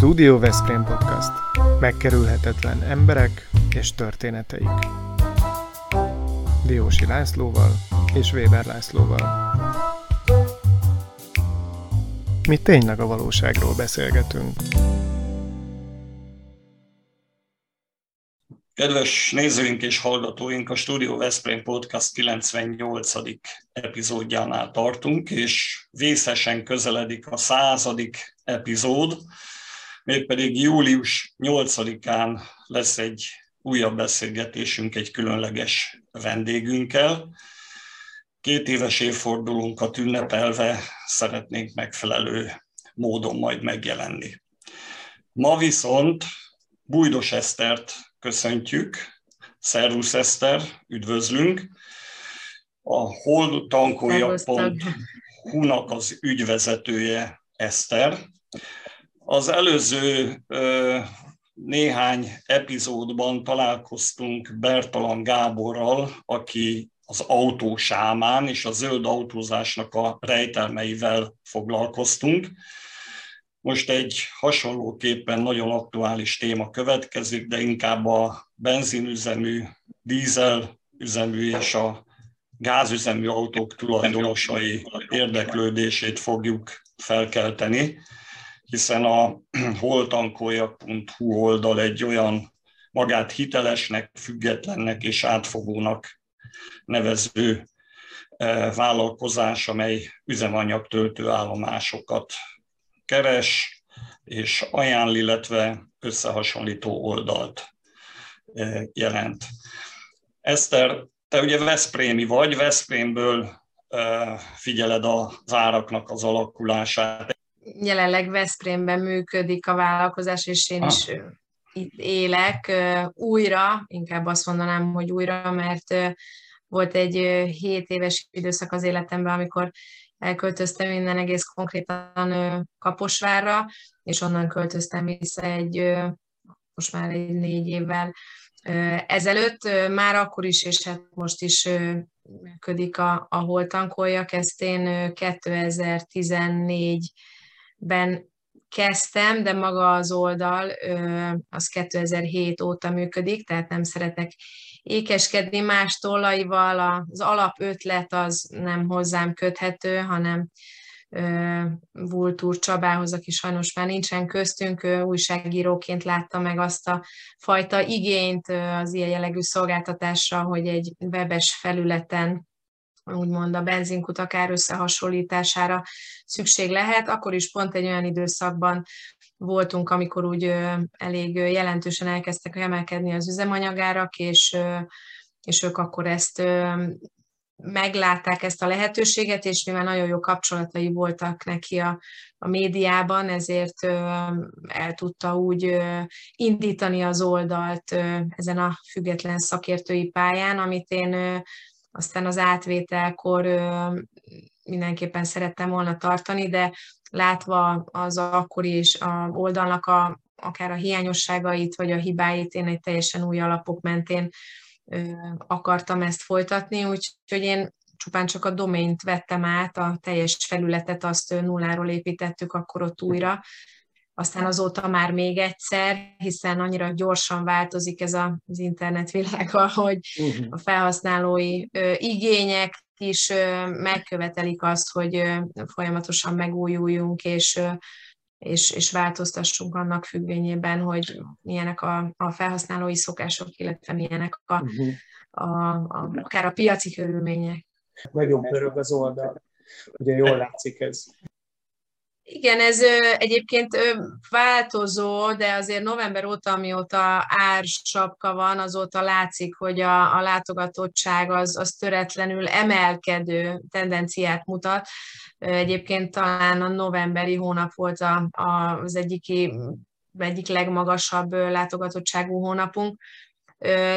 Studio Veszprém Podcast. Megkerülhetetlen emberek és történeteik. Diósi Lászlóval és Weber Lászlóval. Mi tényleg a valóságról beszélgetünk. Kedves nézőink és hallgatóink, a Studio Veszprém Podcast 98. epizódjánál tartunk, és vészesen közeledik a századik epizód, mégpedig július 8-án lesz egy újabb beszélgetésünk egy különleges vendégünkkel. Két éves évfordulónkat ünnepelve szeretnénk megfelelő módon majd megjelenni. Ma viszont Bújdos Esztert köszöntjük. Szervusz Eszter, üdvözlünk. A holdtankolja.hu-nak az ügyvezetője Eszter. Az előző néhány epizódban találkoztunk Bertalan Gáborral, aki az autósámán és a zöld autózásnak a rejtelmeivel foglalkoztunk. Most egy hasonlóképpen nagyon aktuális téma következik, de inkább a benzinüzemű, dízelüzemű és a gázüzemű autók tulajdonosai érdeklődését fogjuk felkelteni, hiszen a holtankoljak.hu oldal egy olyan magát hitelesnek, függetlennek és átfogónak nevező eh, vállalkozás, amely üzemanyagtöltő állomásokat keres és ajánl, illetve összehasonlító oldalt eh, jelent. Eszter, te ugye Veszprémi vagy, Veszprémből eh, figyeled az áraknak az alakulását. Jelenleg Veszprémben működik a vállalkozás, és én ah. is itt élek újra, inkább azt mondanám, hogy újra, mert volt egy 7 éves időszak az életemben, amikor elköltöztem innen egész konkrétan Kaposvárra, és onnan költöztem vissza egy, most már egy négy évvel ezelőtt, már akkor is, és hát most is működik a, a holtankoljak. Ezt én 2014-ben kezdtem, de maga az oldal az 2007 óta működik, tehát nem szeretek ékeskedni más tollaival, az alapötlet az nem hozzám köthető, hanem Vultúr Csabához, aki sajnos már nincsen köztünk, újságíróként látta meg azt a fajta igényt az ilyen jellegű szolgáltatásra, hogy egy webes felületen úgymond a benzinkutak ár összehasonlítására szükség lehet. Akkor is pont egy olyan időszakban voltunk, amikor úgy elég jelentősen elkezdtek emelkedni az üzemanyagárak, és, és ők akkor ezt meglátták ezt a lehetőséget, és mivel nagyon jó kapcsolatai voltak neki a, a médiában, ezért el tudta úgy indítani az oldalt ezen a független szakértői pályán, amit én aztán az átvételkor mindenképpen szerettem volna tartani, de látva az akkori és a oldalnak a, akár a hiányosságait, vagy a hibáit, én egy teljesen új alapok mentén akartam ezt folytatni, úgyhogy én csupán csak a domént vettem át, a teljes felületet azt nulláról építettük akkor ott újra, aztán azóta már még egyszer, hiszen annyira gyorsan változik ez az internetvilága, hogy uh-huh. a felhasználói igények is megkövetelik azt, hogy folyamatosan megújuljunk, és, és, és változtassunk annak függvényében, hogy milyenek a, a felhasználói szokások, illetve milyenek a, uh-huh. a, a, akár a piaci körülmények. Nagyon pörög az oldal. Ugye jól látszik ez. Igen, ez egyébként változó, de azért november óta, amióta ársapka van, azóta látszik, hogy a, a látogatottság az, az töretlenül emelkedő tendenciát mutat. Egyébként talán a novemberi hónap volt a, a, az egyik, egyik legmagasabb látogatottságú hónapunk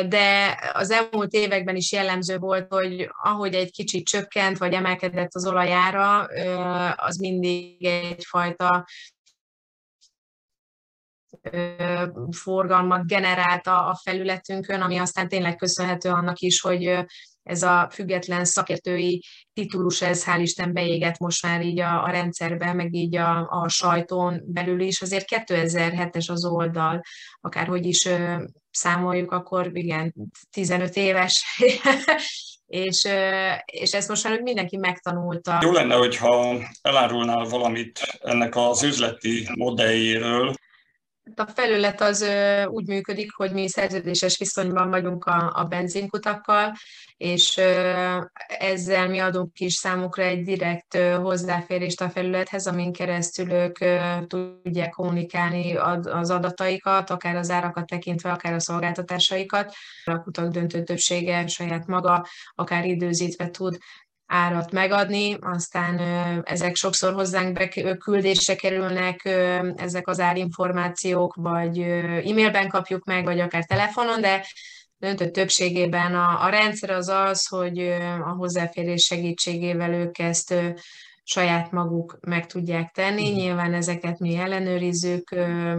de az elmúlt években is jellemző volt, hogy ahogy egy kicsit csökkent, vagy emelkedett az olajára, az mindig egyfajta forgalmat generálta a felületünkön, ami aztán tényleg köszönhető annak is, hogy ez a független szakértői titulus, ez hál' Isten beégett most már így a, a rendszerbe, meg így a, a sajtón belül is. Azért 2007-es az oldal, akárhogy is ö, számoljuk, akkor igen, 15 éves, és, ö, és ezt most már mindenki megtanulta. Jó lenne, hogyha elárulnál valamit ennek az üzleti modelljéről, a felület az úgy működik, hogy mi szerződéses viszonyban vagyunk a, a benzinkutakkal, és ezzel mi adunk is számukra egy direkt hozzáférést a felülethez, amin keresztül ők tudják kommunikálni az adataikat, akár az árakat tekintve, akár a szolgáltatásaikat. A kutak döntő többsége saját maga, akár időzítve tud árat megadni, aztán ezek sokszor hozzánk küldésre kerülnek, ezek az árinformációk, vagy e-mailben kapjuk meg, vagy akár telefonon, de döntő többségében a, a rendszer az az, hogy a hozzáférés segítségével ők ezt saját maguk meg tudják tenni. Mhm. Nyilván ezeket mi ellenőrizzük,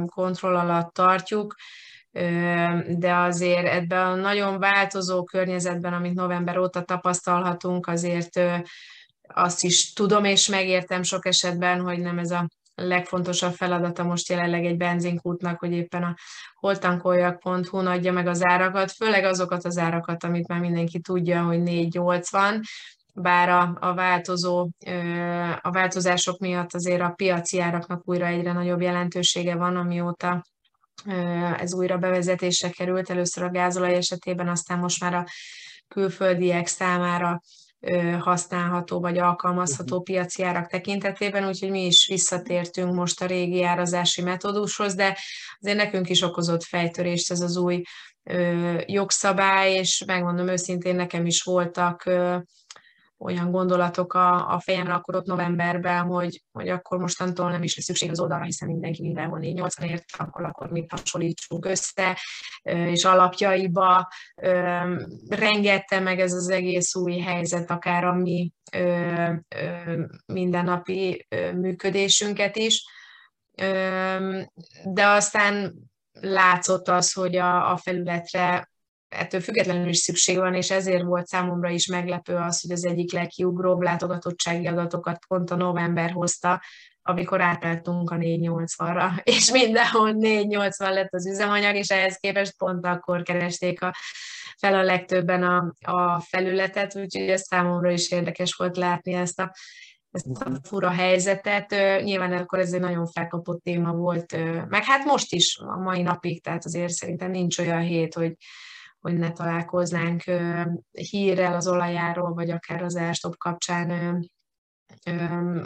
kontroll alatt tartjuk, de azért ebben a nagyon változó környezetben, amit november óta tapasztalhatunk, azért azt is tudom és megértem sok esetben, hogy nem ez a legfontosabb feladata most jelenleg egy benzinkútnak, hogy éppen a holtankoljak.hu adja meg az árakat, főleg azokat az árakat, amit már mindenki tudja, hogy 480, bár a, a, változó, a változások miatt azért a piaci áraknak újra egyre nagyobb jelentősége van, amióta ez újra bevezetésre került, először a gázolaj esetében, aztán most már a külföldiek számára használható vagy alkalmazható mhm. piaci árak tekintetében, úgyhogy mi is visszatértünk most a régi árazási metódushoz, de azért nekünk is okozott fejtörést ez az új jogszabály, és megmondom őszintén, nekem is voltak olyan gondolatok a, a fejemre akkor ott novemberben, hogy, hogy akkor mostantól nem is lesz szükség az oldalra, hiszen mindenki mindenhol 480 ért, akkor, akkor mit hasonlítsunk össze, és alapjaiba rengette meg ez az egész új helyzet, akár a mi mindennapi működésünket is. De aztán látszott az, hogy a, a felületre ettől függetlenül is szükség van, és ezért volt számomra is meglepő az, hogy az egyik legkiugróbb látogatottsági adatokat pont a november hozta, amikor átálltunk a 480-ra, és mindenhol 480 lett az üzemanyag, és ehhez képest pont akkor keresték a, fel a legtöbben a, a felületet, úgyhogy ez számomra is érdekes volt látni ezt a, ezt a fura helyzetet. Nyilván akkor ez egy nagyon felkapott téma volt, meg hát most is, a mai napig, tehát azért szerintem nincs olyan hét, hogy hogy ne találkoznánk hírrel az olajáról, vagy akár az elstop kapcsán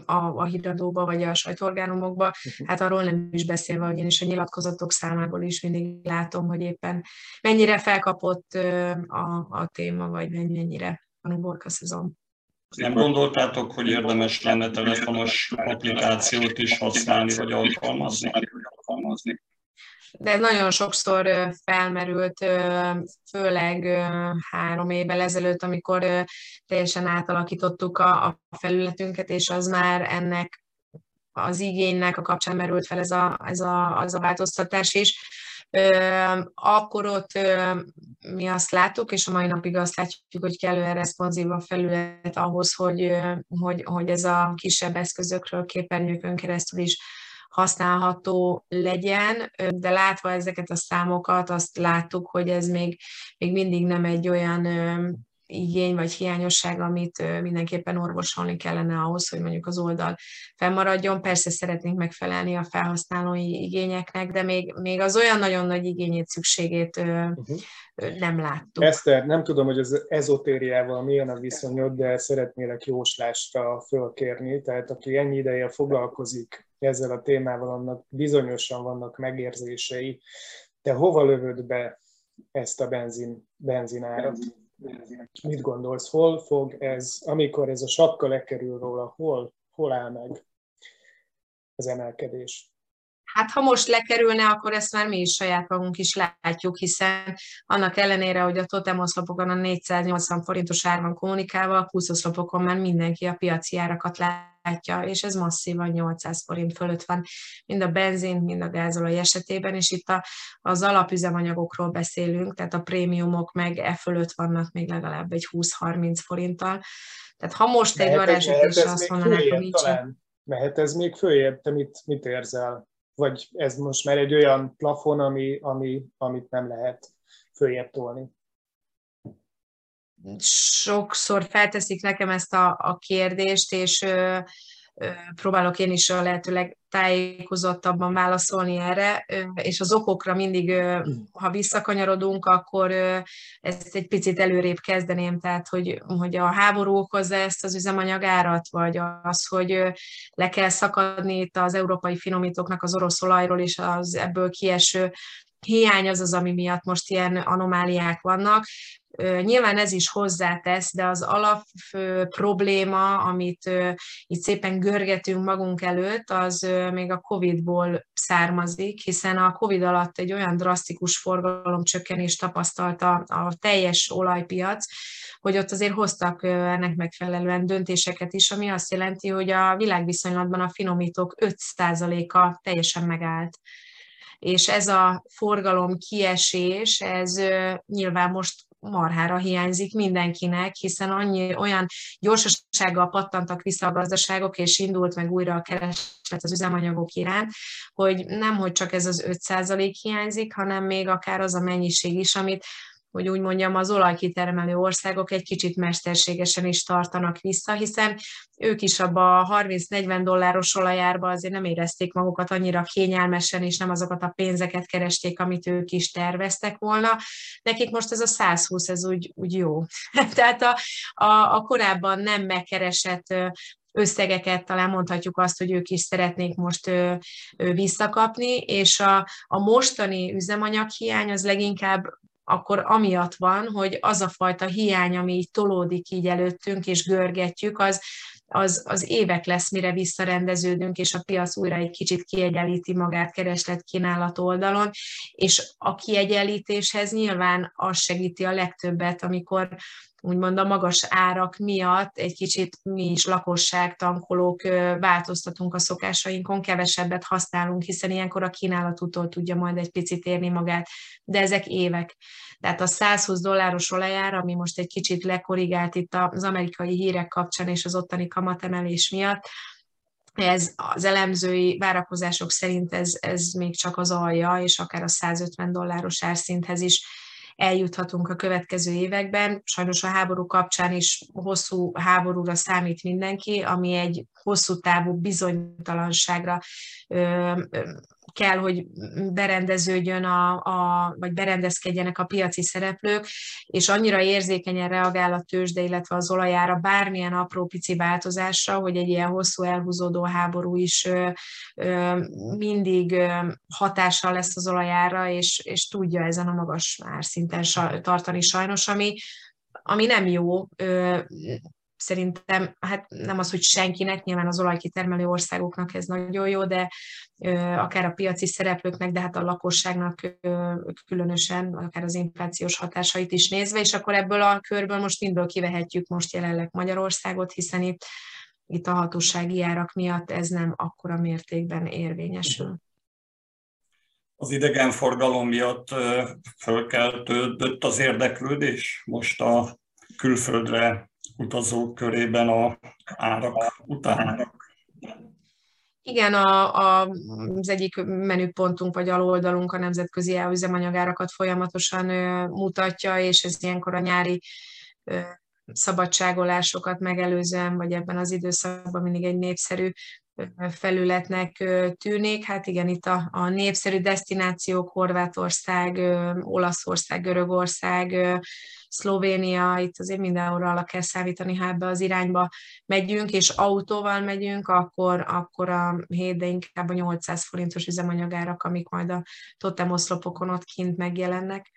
a, a híradóba, vagy a sajtóorgánumokba. Mhm. Hát arról nem is beszélve, hogy én is a nyilatkozatok számából is mindig látom, hogy éppen mennyire felkapott a, a téma, vagy mennyire van a borka szezon. Nem gondoltátok, hogy érdemes lenne telefonos applikációt is használni, vagy alkalmazni? De ez nagyon sokszor felmerült, főleg három évvel ezelőtt, amikor teljesen átalakítottuk a, felületünket, és az már ennek az igénynek a kapcsán merült fel ez a, ez a, az a változtatás is. Akkor ott mi azt láttuk, és a mai napig azt látjuk, hogy kellően responsív a felület ahhoz, hogy, hogy, hogy ez a kisebb eszközökről, képernyőkön keresztül is használható legyen, de látva ezeket a számokat, azt láttuk, hogy ez még, még mindig nem egy olyan igény vagy hiányosság, amit mindenképpen orvosolni kellene ahhoz, hogy mondjuk az oldal fennmaradjon. Persze szeretnénk megfelelni a felhasználói igényeknek, de még, még az olyan nagyon nagy igényét, szükségét uh-huh. nem láttuk. Eszter, nem tudom, hogy az ezotériával milyen a viszonyod, de szeretnélek jóslásra fölkérni. Tehát aki ennyi ideje foglalkozik ezzel a témával, annak bizonyosan vannak megérzései. Te hova lövöd be ezt a benzin, benzinárat? Mit gondolsz, hol fog ez, amikor ez a sapka lekerül róla, hol, hol áll meg az emelkedés? Hát ha most lekerülne, akkor ezt már mi is saját magunk is látjuk, hiszen annak ellenére, hogy a totem oszlopokon a 480 forintos ár van kommunikálva, a 20 oszlopokon már mindenki a piaci árakat látja, és ez masszívan 800 forint fölött van, mind a benzin, mind a gázolaj esetében, és itt a, az alapüzemanyagokról beszélünk, tehát a prémiumok meg e fölött vannak még legalább egy 20-30 forinttal. Tehát ha most egy varázsütésre azt mondanák, hogy nincs. Mehet ez még följebb? Te mit, mit érzel? Vagy ez most már egy olyan plafon, ami, ami, amit nem lehet följebb tolni? Sokszor felteszik nekem ezt a, a kérdést, és próbálok én is a lehetőleg tájékozottabban válaszolni erre, és az okokra mindig, ö, ha visszakanyarodunk, akkor ezt egy picit előrébb kezdeném, tehát hogy, hogy a háború okozza ezt az üzemanyagárat, vagy az, hogy le kell szakadni itt az európai finomítóknak az orosz olajról, és az ebből kieső hiány az az, ami miatt most ilyen anomáliák vannak. Nyilván ez is hozzátesz, de az alap probléma, amit itt szépen görgetünk magunk előtt, az még a COVID-ból származik, hiszen a COVID alatt egy olyan drasztikus forgalomcsökkenést tapasztalta a teljes olajpiac, hogy ott azért hoztak ennek megfelelően döntéseket is, ami azt jelenti, hogy a világviszonylatban a finomítók 5%-a teljesen megállt és ez a forgalom kiesés, ez nyilván most marhára hiányzik mindenkinek, hiszen annyi olyan gyorsasággal pattantak vissza a gazdaságok, és indult meg újra a kereslet az üzemanyagok iránt, hogy nem, hogy csak ez az 5% hiányzik, hanem még akár az a mennyiség is, amit hogy úgy mondjam, az olajkitermelő országok egy kicsit mesterségesen is tartanak vissza, hiszen ők is abba a 30-40 dolláros olajárba azért nem érezték magukat annyira kényelmesen, és nem azokat a pénzeket keresték, amit ők is terveztek volna. Nekik most ez a 120, ez úgy, úgy jó. Tehát a, a, a korábban nem megkeresett összegeket, talán mondhatjuk azt, hogy ők is szeretnék most ö, ö, visszakapni, és a, a mostani üzemanyaghiány az leginkább akkor amiatt van, hogy az a fajta hiány, ami így tolódik így előttünk, és görgetjük, az, az, az évek lesz, mire visszarendeződünk, és a piac újra egy kicsit kiegyenlíti magát kereslet kínálat oldalon, és a kiegyenlítéshez nyilván az segíti a legtöbbet, amikor úgymond a magas árak miatt egy kicsit mi is lakosság, tankolók változtatunk a szokásainkon, kevesebbet használunk, hiszen ilyenkor a kínálatútól tudja majd egy picit érni magát, de ezek évek. Tehát a 120 dolláros olajár, ami most egy kicsit lekorrigált itt az amerikai hírek kapcsán és az ottani kamatemelés miatt, ez az elemzői várakozások szerint ez, ez még csak az alja, és akár a 150 dolláros árszinthez is eljuthatunk a következő években. Sajnos a háború kapcsán is hosszú háborúra számít mindenki, ami egy hosszú távú bizonytalanságra kell, hogy berendeződjön, a, a, vagy berendezkedjenek a piaci szereplők, és annyira érzékenyen reagál a tőzsde, illetve az olajára bármilyen apró pici változásra, hogy egy ilyen hosszú elhúzódó háború is ö, ö, mindig ö, hatással lesz az olajára, és, és tudja ezen a magas árszinten tartani sajnos, ami, ami nem jó szerintem, hát nem az, hogy senkinek, nyilván az olajkitermelő országoknak ez nagyon jó, de akár a piaci szereplőknek, de hát a lakosságnak különösen, akár az inflációs hatásait is nézve, és akkor ebből a körből most mindből kivehetjük most jelenleg Magyarországot, hiszen itt, itt a hatósági árak miatt ez nem akkora mértékben érvényesül. Az idegenforgalom miatt fölkeltődött az érdeklődés most a külföldre utazók körében a árak után. Igen, a, a, az egyik menüpontunk vagy aloldalunk a nemzetközi elüzemanyagárakat folyamatosan ö, mutatja, és ez ilyenkor a nyári ö, szabadságolásokat megelőzően, vagy ebben az időszakban mindig egy népszerű felületnek tűnik. Hát igen, itt a, a népszerű destinációk Horvátország, Olaszország, Görögország, Szlovénia, itt azért mindenhol kell számítani, ha ebbe az irányba megyünk, és autóval megyünk, akkor, akkor a 7, de inkább a 800 forintos üzemanyagárak, amik majd a totem oszlopokon ott kint megjelennek.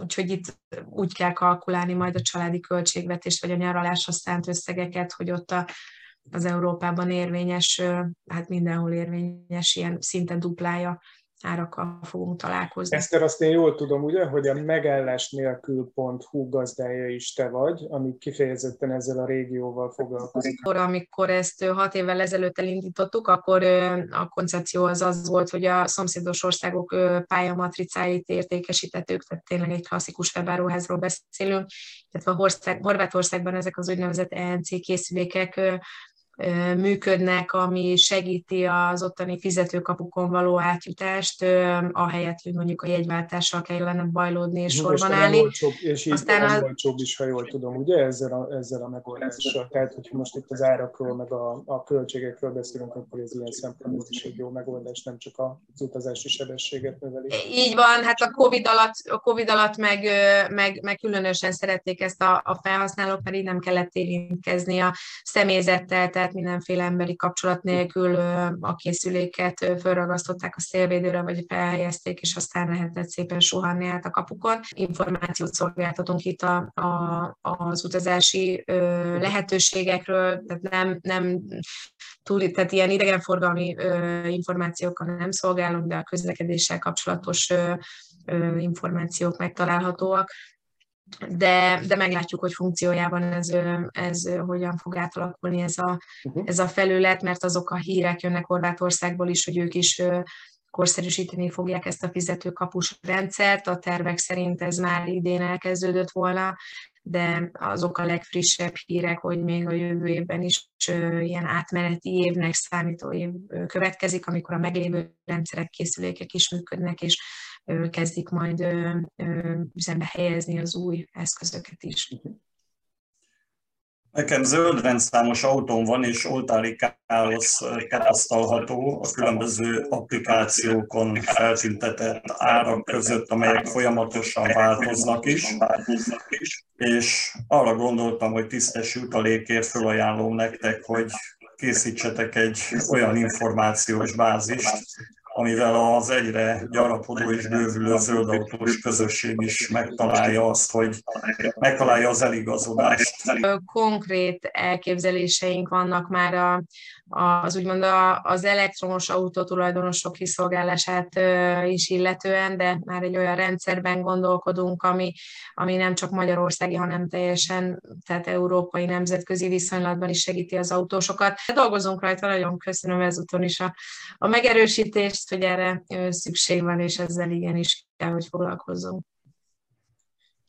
Úgyhogy itt úgy kell kalkulálni majd a családi költségvetést, vagy a nyaralásra szánt összegeket, hogy ott a az Európában érvényes, hát mindenhol érvényes ilyen szinte duplája árakkal fogunk találkozni. Eszter, azt én jól tudom, ugye, hogy a megállás nélkül.hu gazdája is te vagy, ami kifejezetten ezzel a régióval foglalkozik. Akkor, amikor ezt hat évvel ezelőtt elindítottuk, akkor a koncepció az az volt, hogy a szomszédos országok pályamatricáit értékesítettük, tehát tényleg egy klasszikus webáruházról beszélünk, illetve Horvátországban ezek az úgynevezett ENC készülékek működnek, ami segíti az ottani fizetőkapukon való átjutást, ahelyett, hogy mondjuk a jegyváltással kellene bajlódni és sorban állni. Olcsóbb, és így Aztán az... olcsóbb is, ha jól tudom, ugye, ezzel a, ezzel a megoldással. Tehát, hogyha most itt az árakról, meg a, a költségekről beszélünk, akkor ez ilyen szempontból is egy jó megoldás, nem csak az utazási sebességet növeli. Így van, hát a COVID alatt, a COVID alatt meg, meg, meg különösen szerették ezt a, a felhasználók, így nem kellett érintkezni a személyzettel, tehát mindenféle emberi kapcsolat nélkül a készüléket felragasztották a szélvédőre, vagy felhelyezték, és aztán lehetett szépen suhanni át a kapukon. Információt szolgáltatunk itt a, a, az utazási lehetőségekről, tehát nem, nem túl, tehát ilyen idegenforgalmi információkkal nem szolgálunk, de a közlekedéssel kapcsolatos információk megtalálhatóak de, de meglátjuk, hogy funkciójában ez, ez hogyan fog átalakulni ez a, uh-huh. ez a felület, mert azok a hírek jönnek Horvátországból is, hogy ők is korszerűsíteni fogják ezt a fizetőkapus rendszert. A tervek szerint ez már idén elkezdődött volna, de azok a legfrissebb hírek, hogy még a jövő évben is ilyen átmeneti évnek számító év következik, amikor a meglévő rendszerek, készülékek is működnek, és kezdik majd üzembe helyezni az új eszközöket is. Nekem zöld rendszámos autóm van, és oltári káosz tapasztalható a különböző applikációkon feltüntetett árak között, amelyek folyamatosan változnak is. És arra gondoltam, hogy tisztes jutalékért felajánlom nektek, hogy készítsetek egy olyan információs bázist, amivel az egyre gyarapodó és bővülő zöldautós közösség is megtalálja azt, hogy megtalálja az eligazodást. Konkrét elképzeléseink vannak már a, az úgymond az elektromos autó tulajdonosok kiszolgálását is illetően, de már egy olyan rendszerben gondolkodunk, ami, ami nem csak magyarországi, hanem teljesen, tehát európai nemzetközi viszonylatban is segíti az autósokat. Dolgozunk rajta, nagyon köszönöm ezúton is a, a megerősítést, hogy erre szükség van, és ezzel igenis kell, hogy foglalkozzunk.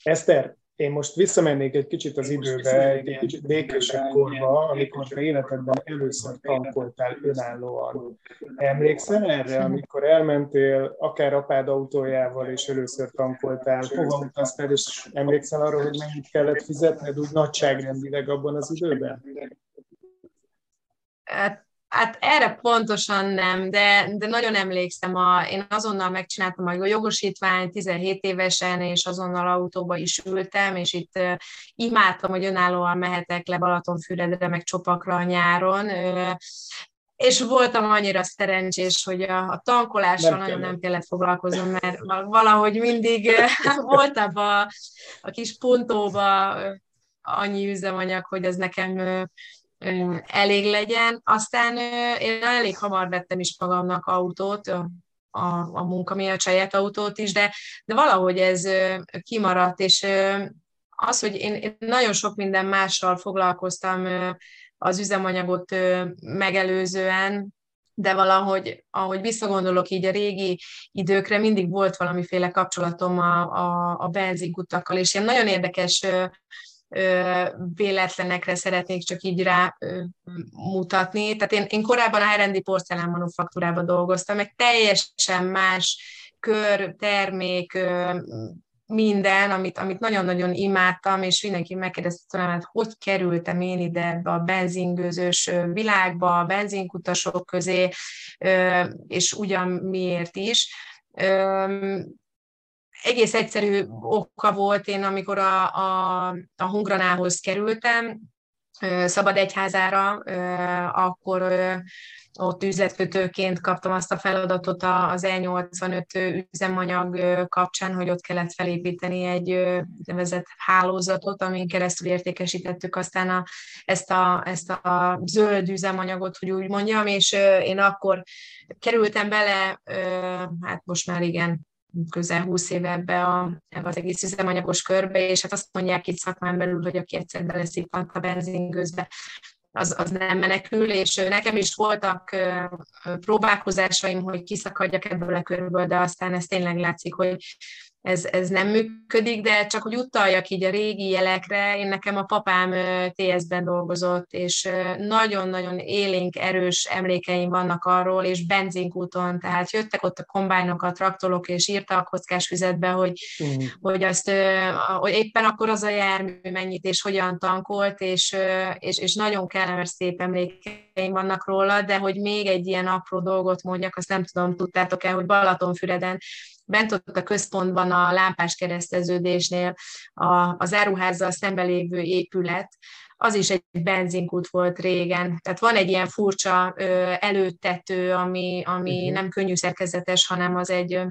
Eszter, én most visszamennék egy kicsit az időbe, egy kicsit békésebb korba, amikor te életedben először tankoltál önállóan. Emlékszel erre, amikor elmentél akár apád autójával, és először tankoltál, hova utaztál, és emlékszel arra, hogy mennyit kellett fizetned úgy nagyságrendileg abban az időben? Hát Hát erre pontosan nem, de, de nagyon emlékszem, a, én azonnal megcsináltam a jogosítványt 17 évesen, és azonnal autóba is ültem, és itt uh, imádtam, hogy önállóan mehetek le Balatonfüredre, meg Csopakra a nyáron, uh, és voltam annyira szerencsés, hogy a, a tankolással nem nagyon nem kellett. foglalkoznom, mert valahogy mindig voltam a, a kis pontóba annyi üzemanyag, hogy ez nekem elég legyen. Aztán én elég hamar vettem is magamnak autót, a, a munka miatt saját autót is, de, de valahogy ez kimaradt, és az, hogy én, én nagyon sok minden mással foglalkoztam az üzemanyagot megelőzően, de valahogy, ahogy visszagondolok így a régi időkre, mindig volt valamiféle kapcsolatom a, a, a benzinkutakkal, és ilyen nagyon érdekes véletlenekre szeretnék csak így rá mutatni. Tehát én, én korábban a R&D porcelán manufaktúrában dolgoztam, meg teljesen más kör, termék, minden, amit, amit nagyon-nagyon imádtam, és mindenki megkérdezte tőlem, hát hogy kerültem én ide ebbe a benzingőzős világba, a benzinkutasok közé, és ugyan miért is egész egyszerű oka volt. Én, amikor a, a, a Hungranához kerültem, Szabad Egyházára, akkor ott üzletkötőként kaptam azt a feladatot az E85 üzemanyag kapcsán, hogy ott kellett felépíteni egy nevezett hálózatot, amin keresztül értékesítettük aztán a, ezt, a, ezt a zöld üzemanyagot, hogy úgy mondjam, és én akkor kerültem bele, hát most már igen, közel 20 éve ebbe, a, ebbe az egész üzemanyagos körbe, és hát azt mondják itt szakmán belül, hogy aki egyszer beleszippant a benzingőzbe, az, az nem menekül, és nekem is voltak próbálkozásaim, hogy kiszakadjak ebből a körből, de aztán ez tényleg látszik, hogy ez, ez nem működik, de csak hogy utaljak így a régi jelekre, én nekem a papám TS-ben dolgozott, és nagyon-nagyon élénk, erős emlékeim vannak arról, és benzinkúton, tehát jöttek ott a kombájnok, a traktorok, és írta a kockás füzetbe, hogy, mm. hogy, azt, hogy éppen akkor az a jármű mennyit, és hogyan tankolt, és, és, és nagyon kellemes szép emlékeim vannak róla, de hogy még egy ilyen apró dolgot mondjak, azt nem tudom, tudtátok-e, hogy Balatonfüreden bent ott a központban a lámpás kereszteződésnél a, az áruházzal szembe lévő épület, az is egy benzinkút volt régen. Tehát van egy ilyen furcsa előtető, ami, ami uh-huh. nem könnyű szerkezetes, hanem az egy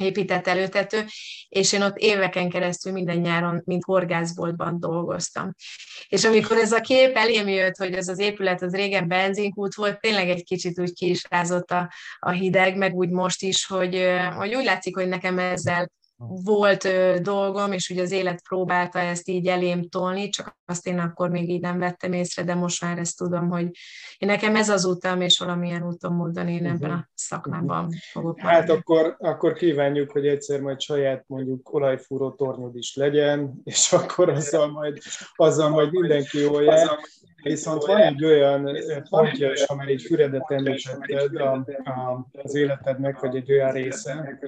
épített előtető, és én ott éveken keresztül minden nyáron, mint horgászboltban dolgoztam. És amikor ez a kép elém jött, hogy ez az épület az régen benzinkút volt, tényleg egy kicsit úgy ki a, a hideg, meg úgy most is, hogy, hogy úgy látszik, hogy nekem ezzel volt ö, dolgom, és ugye az élet próbálta ezt így elém tolni, csak azt én akkor még így nem vettem észre, de most már ezt tudom, hogy én nekem ez az utam, és valamilyen úton módon én ebben a szakmában fogok Hát akkor, akkor kívánjuk, hogy egyszer majd saját mondjuk olajfúró tornyod is legyen, és akkor azzal majd, azzal majd mindenki jól jár. Viszont van egy olyan pontja is, amely egy Füredet említetted az életednek, vagy egy olyan része,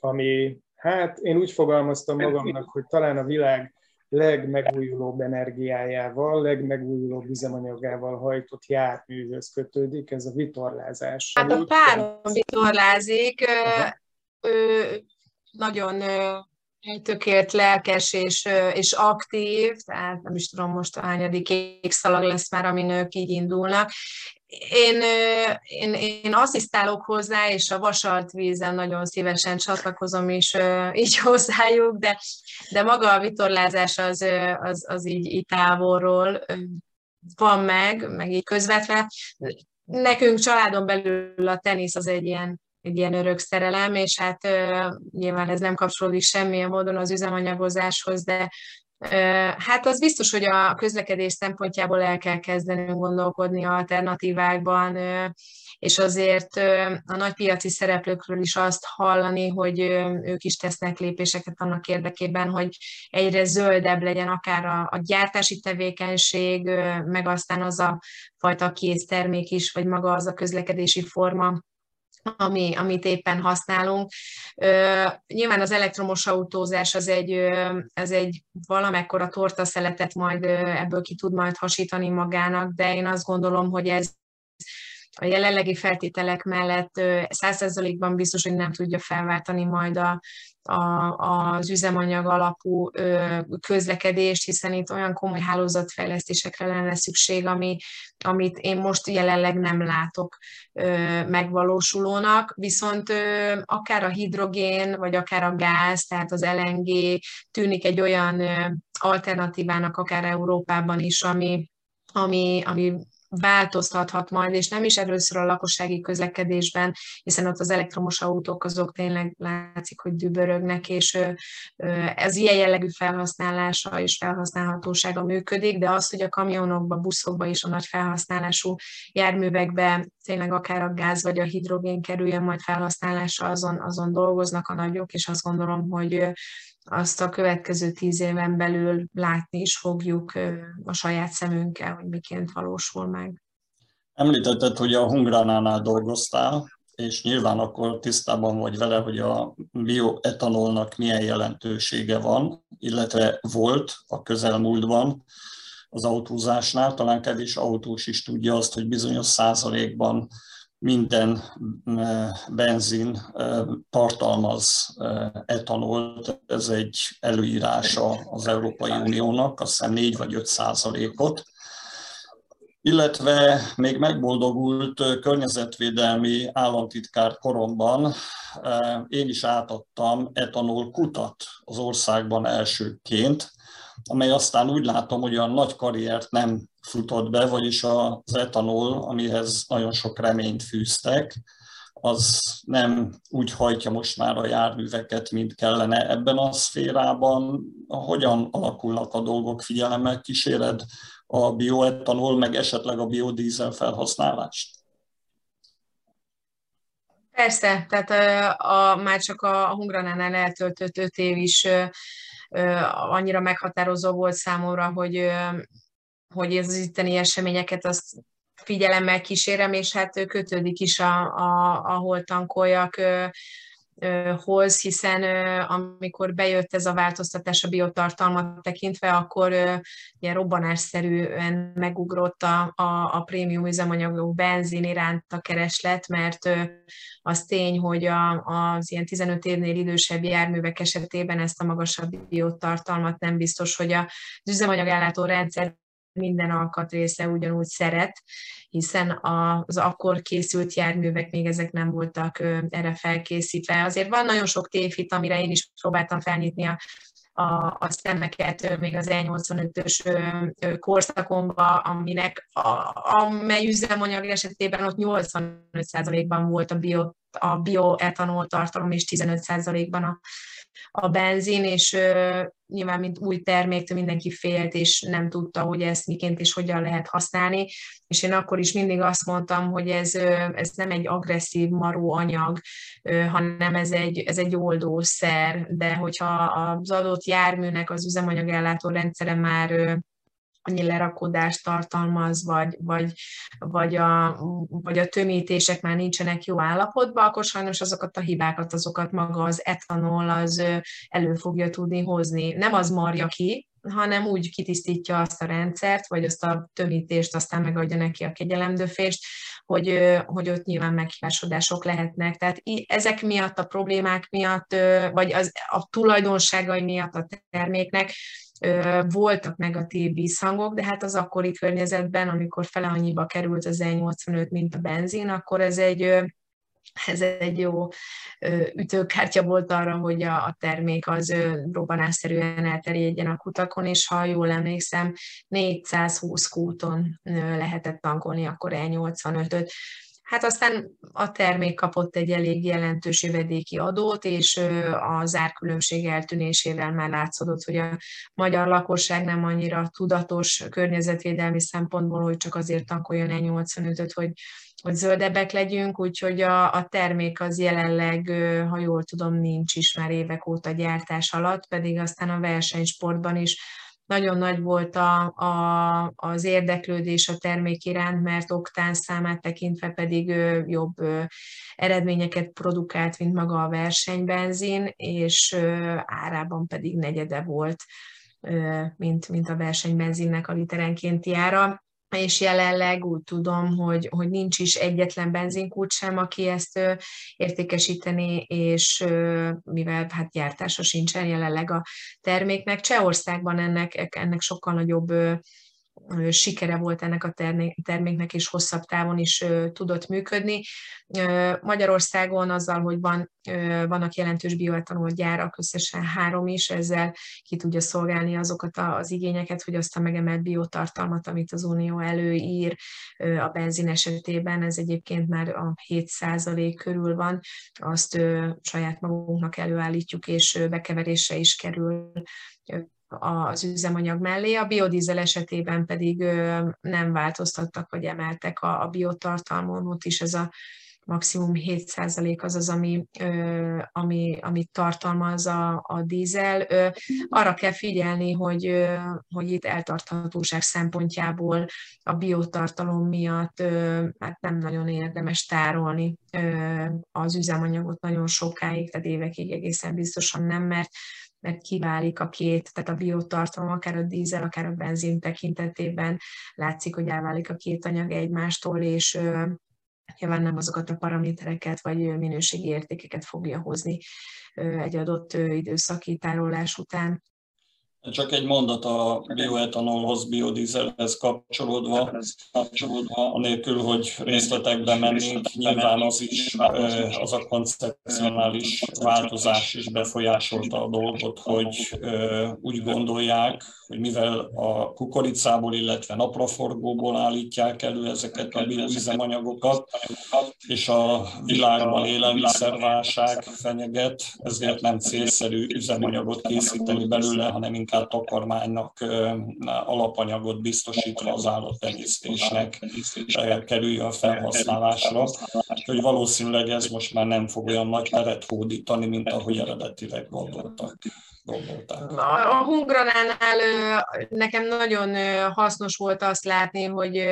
ami Hát én úgy fogalmaztam magamnak, hogy talán a világ legmegújulóbb energiájával, legmegújulóbb üzemanyagával hajtott járműhöz kötődik, ez a vitorlázás. Hát a párom vitorlázik, ő nagyon tökélt, lelkes és, és aktív, tehát nem is tudom most a hányadik szalag lesz már, ami nők így indulnak, én, én, én asszisztálok hozzá, és a vasalt vízen nagyon szívesen csatlakozom is így hozzájuk, de, de maga a vitorlázás az, az, az így, így távolról van meg, meg így közvetve. Nekünk családon belül a tenisz az egy ilyen, egy ilyen örök szerelem, és hát nyilván ez nem kapcsolódik semmilyen módon az üzemanyagozáshoz, de Hát az biztos, hogy a közlekedés szempontjából el kell kezdenünk gondolkodni alternatívákban, és azért a nagy piaci szereplőkről is azt hallani, hogy ők is tesznek lépéseket annak érdekében, hogy egyre zöldebb legyen akár a, a gyártási tevékenység, meg aztán az a fajta késztermék is, vagy maga az a közlekedési forma, ami, amit éppen használunk. Nyilván az elektromos autózás az egy, ez egy valamekkora tortaszeletet majd ebből ki tud majd hasítani magának, de én azt gondolom, hogy ez a jelenlegi feltételek mellett százszerzalékban biztos, hogy nem tudja felváltani majd a, a, az üzemanyag alapú közlekedést, hiszen itt olyan komoly hálózatfejlesztésekre lenne szükség, ami, amit én most jelenleg nem látok megvalósulónak, viszont akár a hidrogén, vagy akár a gáz, tehát az LNG tűnik egy olyan alternatívának akár Európában is, ami, ami, ami változtathat majd, és nem is először a lakossági közlekedésben, hiszen ott az elektromos autók azok tényleg látszik, hogy dübörögnek, és ez ilyen jellegű felhasználása és felhasználhatósága működik, de az, hogy a kamionokba, buszokba és a nagy felhasználású járművekbe tényleg akár a gáz vagy a hidrogén kerüljön majd felhasználásra, azon, azon dolgoznak a nagyok, és azt gondolom, hogy azt a következő tíz éven belül látni is fogjuk a saját szemünkkel, hogy miként valósul meg. Említetted, hogy a Hungránánál dolgoztál, és nyilván akkor tisztában vagy vele, hogy a bioetanolnak milyen jelentősége van, illetve volt a közelmúltban az autózásnál. Talán kevés autós is tudja azt, hogy bizonyos százalékban minden benzin tartalmaz etanolt, ez egy előírása az Európai Uniónak, azt hiszem 4 vagy 5 százalékot, illetve még megboldogult környezetvédelmi államtitkár koromban én is átadtam etanol kutat az országban elsőként, amely aztán úgy látom, hogy olyan nagy karriert nem futott be, vagyis az etanol, amihez nagyon sok reményt fűztek, az nem úgy hajtja most már a járműveket, mint kellene ebben a szférában. Hogyan alakulnak a dolgok? Figyelemmel kíséred a bioetanol, meg esetleg a biodízel felhasználást? Persze, tehát a, a, már csak a, Hungranánál eltöltött öt év is annyira meghatározó volt számomra, hogy, hogy ez az itteni eseményeket azt figyelemmel kísérem, és hát kötődik is a, a, a holtankoljak hoz, hiszen amikor bejött ez a változtatás a biotartalmat tekintve, akkor ilyen robbanásszerűen megugrott a, a, a prémium üzemanyagok benzin iránt a kereslet, mert az tény, hogy a, az ilyen 15 évnél idősebb járművek esetében ezt a magasabb biotartalmat nem biztos, hogy az üzemanyagellátó rendszer minden alkatrésze ugyanúgy szeret, hiszen az akkor készült járművek még ezek nem voltak erre felkészítve. Azért van nagyon sok tévhit, amire én is próbáltam felnyitni a a, a szemeket még az E85-ös korszakomba, aminek a, amely üzemanyag esetében ott 85%-ban volt a, bio, a bioetanol tartalom, és 15%-ban a, a benzin, és uh, nyilván mint új terméktől mindenki félt, és nem tudta, hogy ezt miként és hogyan lehet használni, és én akkor is mindig azt mondtam, hogy ez, ez nem egy agresszív maró anyag, hanem ez egy, ez egy oldószer, de hogyha az adott járműnek az üzemanyagellátó rendszere már annyi lerakodást tartalmaz, vagy, vagy, vagy, a, vagy a tömítések már nincsenek jó állapotban, akkor sajnos azokat a hibákat, azokat maga az etanol az elő fogja tudni hozni. Nem az marja ki, hanem úgy kitisztítja azt a rendszert, vagy azt a tömítést, aztán megadja neki a kegyelemdöfést, hogy, hogy ott nyilván meghibásodások lehetnek. Tehát ezek miatt, a problémák miatt, vagy az, a tulajdonságai miatt a terméknek voltak negatív vízhangok, de hát az akkori környezetben, amikor fele annyiba került az E85, mint a benzin, akkor ez egy ez egy jó ütőkártya volt arra, hogy a, termék az robbanásszerűen elterjedjen a kutakon, és ha jól emlékszem, 420 kúton lehetett tankolni akkor E85-öt. Hát aztán a termék kapott egy elég jelentős jövedéki adót, és az árkülönbség eltűnésével már látszódott, hogy a magyar lakosság nem annyira tudatos környezetvédelmi szempontból, hogy csak azért tankoljon egy 85-öt, hogy, hogy zöldebbek legyünk, úgyhogy a, a termék az jelenleg, ha jól tudom, nincs is már évek óta gyártás alatt, pedig aztán a versenysportban is nagyon nagy volt a, a, az érdeklődés a termék iránt, mert oktán számát tekintve pedig jobb eredményeket produkált, mint maga a versenybenzin, és árában pedig negyede volt, mint, mint a versenybenzinnek a literenkénti ára és jelenleg úgy tudom, hogy, hogy nincs is egyetlen benzinkút sem, aki ezt ö, értékesíteni, és ö, mivel hát gyártása sincsen jelenleg a terméknek. Csehországban ennek, ennek sokkal nagyobb ö, sikere volt ennek a terméknek, és hosszabb távon is tudott működni. Magyarországon azzal, hogy van, vannak jelentős bioetanol gyárak, összesen három is, ezzel ki tudja szolgálni azokat az igényeket, hogy azt a megemelt biotartalmat, amit az Unió előír a benzin esetében, ez egyébként már a 7% körül van, azt saját magunknak előállítjuk, és bekeverésre is kerül az üzemanyag mellé. A biodízel esetében pedig nem változtattak, vagy emeltek a, a biotartalmon, is ez a maximum 7% az az, ami, ami, amit tartalmaz a, a dízel. Arra kell figyelni, hogy, hogy itt eltarthatóság szempontjából a biotartalom miatt hát nem nagyon érdemes tárolni az üzemanyagot nagyon sokáig, tehát évekig egészen biztosan nem, mert mert kiválik a két, tehát a biotartalom, akár a dízel, akár a benzin tekintetében látszik, hogy elválik a két anyag egymástól, és nyilván nem azokat a paramétereket vagy minőségi értékeket fogja hozni egy adott időszaki tárolás után. Csak egy mondat a bioetanolhoz, biodízelhez kapcsolódva, kapcsolódva, anélkül, hogy részletekbe mennénk, nyilván az is, az a koncepcionális változás is befolyásolta a dolgot, hogy úgy gondolják, hogy mivel a kukoricából, illetve napraforgóból állítják elő ezeket a bioüzemanyagokat, és a világban élelmiszerválság fenyeget, ezért nem célszerű üzemanyagot készíteni belőle, hanem inkább takarmánynak alapanyagot biztosítva az állattenyésztésnek kerüljön felhasználásra. Hogy valószínűleg ez most már nem fog olyan nagy teret hódítani, mint ahogy eredetileg gondoltak gondolták? A Hungranánál nekem nagyon hasznos volt azt látni, hogy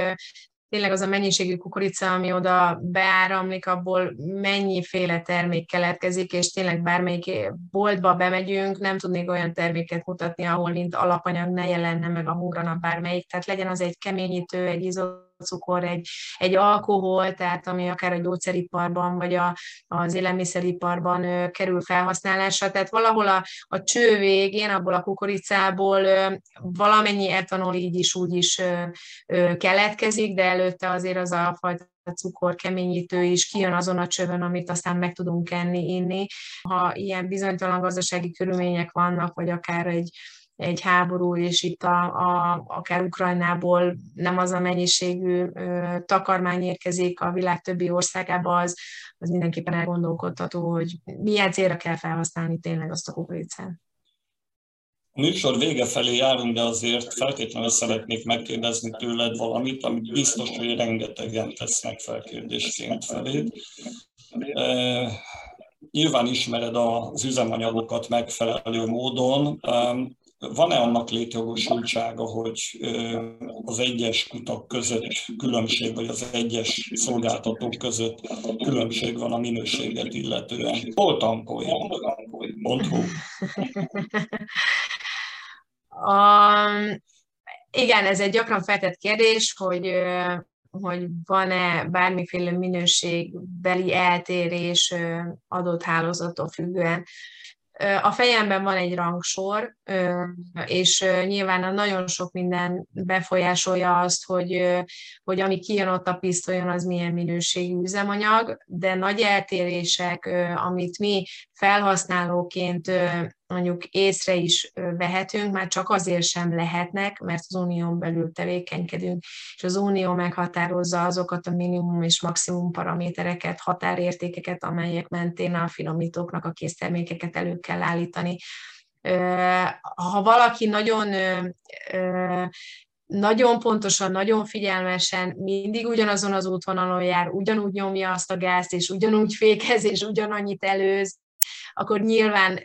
tényleg az a mennyiségű kukorica, ami oda beáramlik, abból mennyiféle termék keletkezik, és tényleg bármelyik boltba bemegyünk, nem tudnék olyan terméket mutatni, ahol mint alapanyag ne jelenne meg a hungranap bármelyik. Tehát legyen az egy keményítő, egy izot cukor, egy, egy alkohol, tehát ami akár a gyógyszeriparban vagy a, az élelmiszeriparban ö, kerül felhasználásra. Tehát valahol a, a cső végén, abból a kukoricából ö, valamennyi etanol így is úgy is ö, ö, keletkezik, de előtte azért az a fajta cukor keményítő is kijön azon a csövön, amit aztán meg tudunk enni, inni. Ha ilyen bizonytalan gazdasági körülmények vannak, vagy akár egy egy háború, és itt a, a, akár Ukrajnából nem az a mennyiségű ö, takarmány érkezik a világ többi országába, az, az mindenképpen elgondolkodható, hogy milyen célra kell felhasználni tényleg azt a kukoricát. A műsor vége felé járunk, de azért feltétlenül szeretnék megkérdezni tőled valamit, amit biztos, hogy rengetegen tesznek fel kérdésként feléd. E, nyilván ismered az üzemanyagokat megfelelő módon van-e annak létjogosultsága, hogy az egyes kutak között különbség, vagy az egyes szolgáltatók között különbség van a minőséget illetően? Hol tankoljon? Mondhu. Um, igen, ez egy gyakran feltett kérdés, hogy hogy van-e bármiféle minőségbeli eltérés adott hálózattól függően. A fejemben van egy rangsor, és nyilván nagyon sok minden befolyásolja azt, hogy, hogy ami kijön ott a pisztolyon, az milyen minőségű üzemanyag, de nagy eltérések, amit mi felhasználóként mondjuk észre is vehetünk, már csak azért sem lehetnek, mert az unión belül tevékenykedünk, és az unió meghatározza azokat a minimum és maximum paramétereket, határértékeket, amelyek mentén a finomítóknak a késztermékeket elő kell állítani. Ha valaki nagyon nagyon pontosan, nagyon figyelmesen, mindig ugyanazon az útvonalon jár, ugyanúgy nyomja azt a gázt, és ugyanúgy fékez, és ugyanannyit előz, akkor nyilván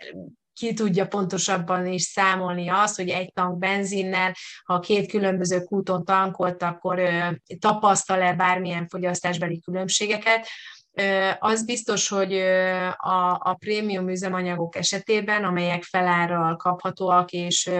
ki tudja pontosabban is számolni azt, hogy egy tank benzinnel, ha két különböző kúton tankolt, akkor tapasztal-e bármilyen fogyasztásbeli különbségeket. Az biztos, hogy a, a prémium üzemanyagok esetében, amelyek felárral kaphatóak, és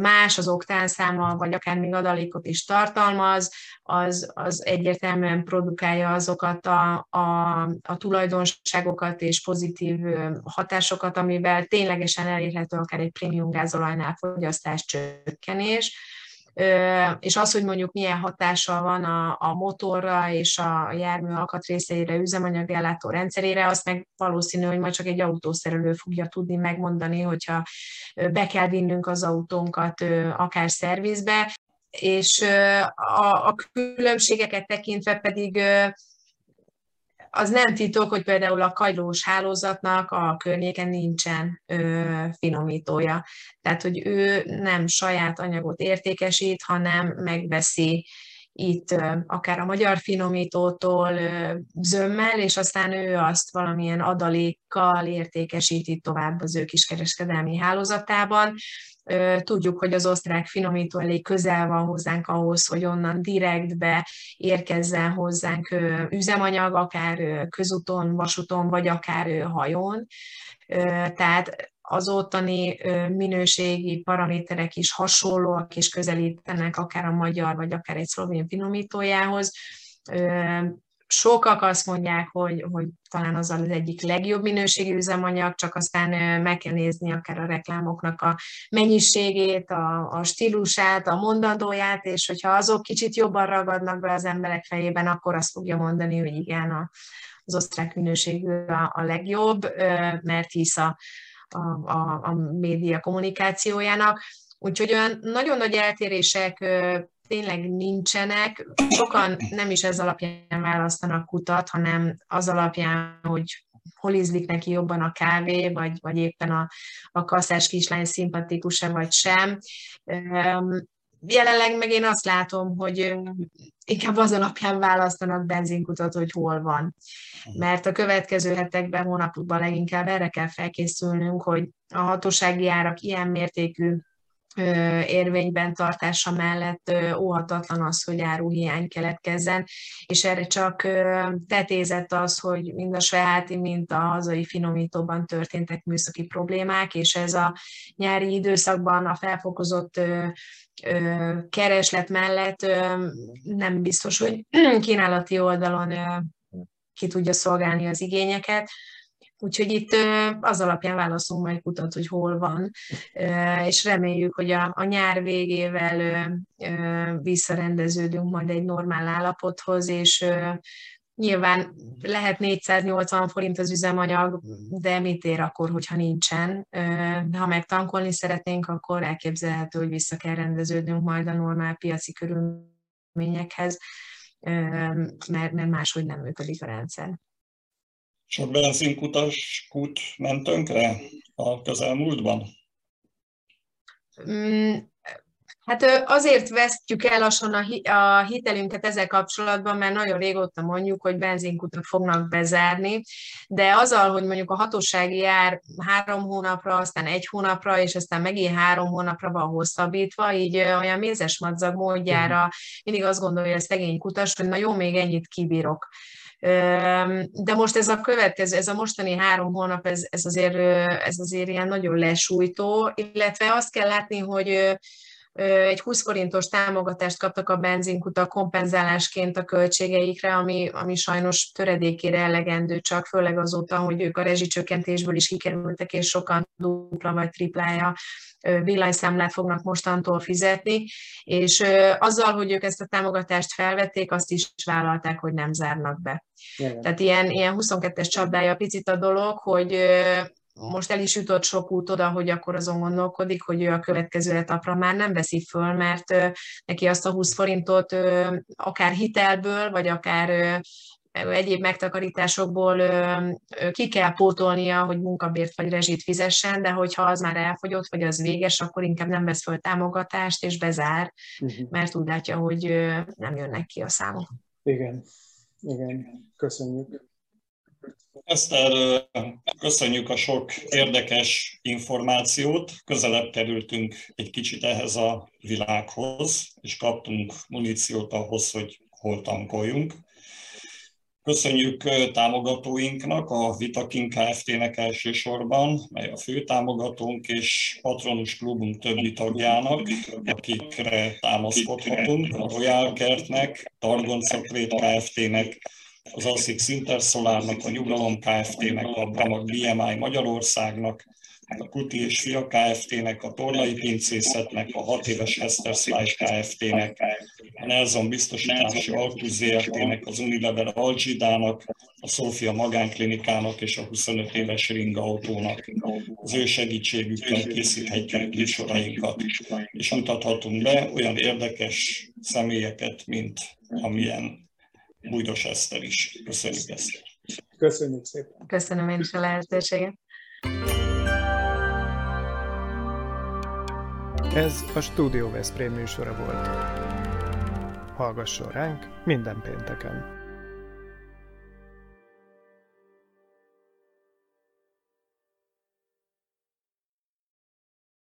más az oktánszáma, vagy akár még adalékot is tartalmaz, az, az egyértelműen produkálja azokat a, a, a tulajdonságokat és pozitív hatásokat, amivel ténylegesen elérhető akár egy prémium gázolajnál fogyasztás csökkenés és az, hogy mondjuk milyen hatása van a, a motorra és a jármű alkatrészeire, üzemanyagellátó rendszerére, azt meg valószínű, hogy majd csak egy autószerelő fogja tudni megmondani, hogyha be kell vinnünk az autónkat akár szervizbe, és a, a különbségeket tekintve pedig az nem titok, hogy például a kagylós hálózatnak a környéken nincsen ö, finomítója. Tehát, hogy ő nem saját anyagot értékesít, hanem megveszi itt akár a magyar finomítótól zömmel, és aztán ő azt valamilyen adalékkal értékesíti tovább az ő kiskereskedelmi hálózatában. Tudjuk, hogy az osztrák finomító elég közel van hozzánk ahhoz, hogy onnan direktbe érkezzen hozzánk üzemanyag, akár közúton, vasúton, vagy akár hajón. Tehát az ottani minőségi paraméterek is hasonlóak és közelítenek akár a magyar, vagy akár egy szlovén finomítójához. Sokak azt mondják, hogy, hogy talán az az egyik legjobb minőségű üzemanyag, csak aztán meg kell nézni akár a reklámoknak a mennyiségét, a, a stílusát, a mondandóját, és hogyha azok kicsit jobban ragadnak be az emberek fejében, akkor azt fogja mondani, hogy igen, az osztrák minőségű a, a legjobb, mert hisz a, a, a, a média kommunikációjának. Úgyhogy olyan nagyon nagy eltérések tényleg nincsenek. Sokan nem is ez alapján választanak kutat, hanem az alapján, hogy hol ízlik neki jobban a kávé, vagy, vagy éppen a, a kasszás kislány szimpatikus-e vagy sem. Jelenleg meg én azt látom, hogy inkább az alapján választanak benzinkutat, hogy hol van. Mert a következő hetekben, hónapokban leginkább erre kell felkészülnünk, hogy a hatósági árak ilyen mértékű érvényben tartása mellett óhatatlan az, hogy áruhiány keletkezzen, és erre csak tetézett az, hogy mind a sveháti, mind a hazai finomítóban történtek műszaki problémák, és ez a nyári időszakban a felfokozott kereslet mellett nem biztos, hogy kínálati oldalon ki tudja szolgálni az igényeket, Úgyhogy itt az alapján válaszolunk majd kutat, hogy hol van, és reméljük, hogy a, a nyár végével visszarendeződünk majd egy normál állapothoz, és Nyilván lehet 480 forint az üzemanyag, de mit ér akkor, hogyha nincsen? Ha meg tankolni szeretnénk, akkor elképzelhető, hogy vissza kell rendeződnünk majd a normál piaci körülményekhez, mert máshogy nem működik a rendszer. Sok benzinkutas kút ment tönkre a közelmúltban? Mm, hát azért vesztjük el lassan a hitelünket ezzel kapcsolatban, mert nagyon régóta mondjuk, hogy benzinkutak fognak bezárni, de azzal, hogy mondjuk a hatósági jár három hónapra, aztán egy hónapra, és aztán megint három hónapra van hosszabbítva, így olyan mézes madzag módjára mindig azt gondolja a szegény kutas, hogy na jó, még ennyit kibírok. De most ez a következő, ez a mostani három hónap, ez, ez, azért, ez azért ilyen nagyon lesújtó, illetve azt kell látni, hogy egy 20 forintos támogatást kaptak a benzinkutak kompenzálásként a költségeikre, ami, ami sajnos töredékére elegendő, csak főleg azóta, hogy ők a rezsicsökkentésből is kikerültek, és sokan dupla vagy triplája villanyszámlát fognak mostantól fizetni, és azzal, hogy ők ezt a támogatást felvették, azt is vállalták, hogy nem zárnak be. Igen. Tehát ilyen, ilyen 22-es csapdája picit a dolog, hogy most el is jutott sok út oda, hogy akkor azon gondolkodik, hogy ő a következő etapra már nem veszi föl, mert neki azt a 20 forintot akár hitelből, vagy akár egyéb megtakarításokból ki kell pótolnia, hogy munkabért vagy rezsit fizessen, de hogyha az már elfogyott, vagy az véges, akkor inkább nem vesz föl támogatást, és bezár, uh-huh. mert úgy látja, hogy nem jönnek ki a számok. Igen, igen, köszönjük. Eszter, köszönjük a sok érdekes információt, közelebb kerültünk egy kicsit ehhez a világhoz, és kaptunk muníciót ahhoz, hogy hol tankoljunk. Köszönjük támogatóinknak, a Vitakin Kft-nek elsősorban, mely a fő támogatónk, és Patronus Klubunk többi tagjának, akikre támaszkodhatunk, a Royal Kertnek, Targoncakvét Kft-nek, az ASZIX Intersolárnak, a Nyugalom Kft-nek, a Bramag BMI Magyarországnak, a Kuti és Fia Kft-nek, a Tornai Pincészetnek, a 6 éves Hester Slice Kft-nek, a Nelson Biztosítási Altus ZRT-nek, az Unilever Algidának, a Szófia Magánklinikának és a 25 éves Ring Autónak. Az ő segítségükkel készíthetjük műsorainkat, és mutathatunk be olyan érdekes személyeket, mint amilyen Bújdos Eszter is. Köszönjük ezt. Köszönjük szépen. Köszönöm én is a lehetőséget. Ez a Studio Veszprém műsora volt. Hallgasson ránk minden pénteken!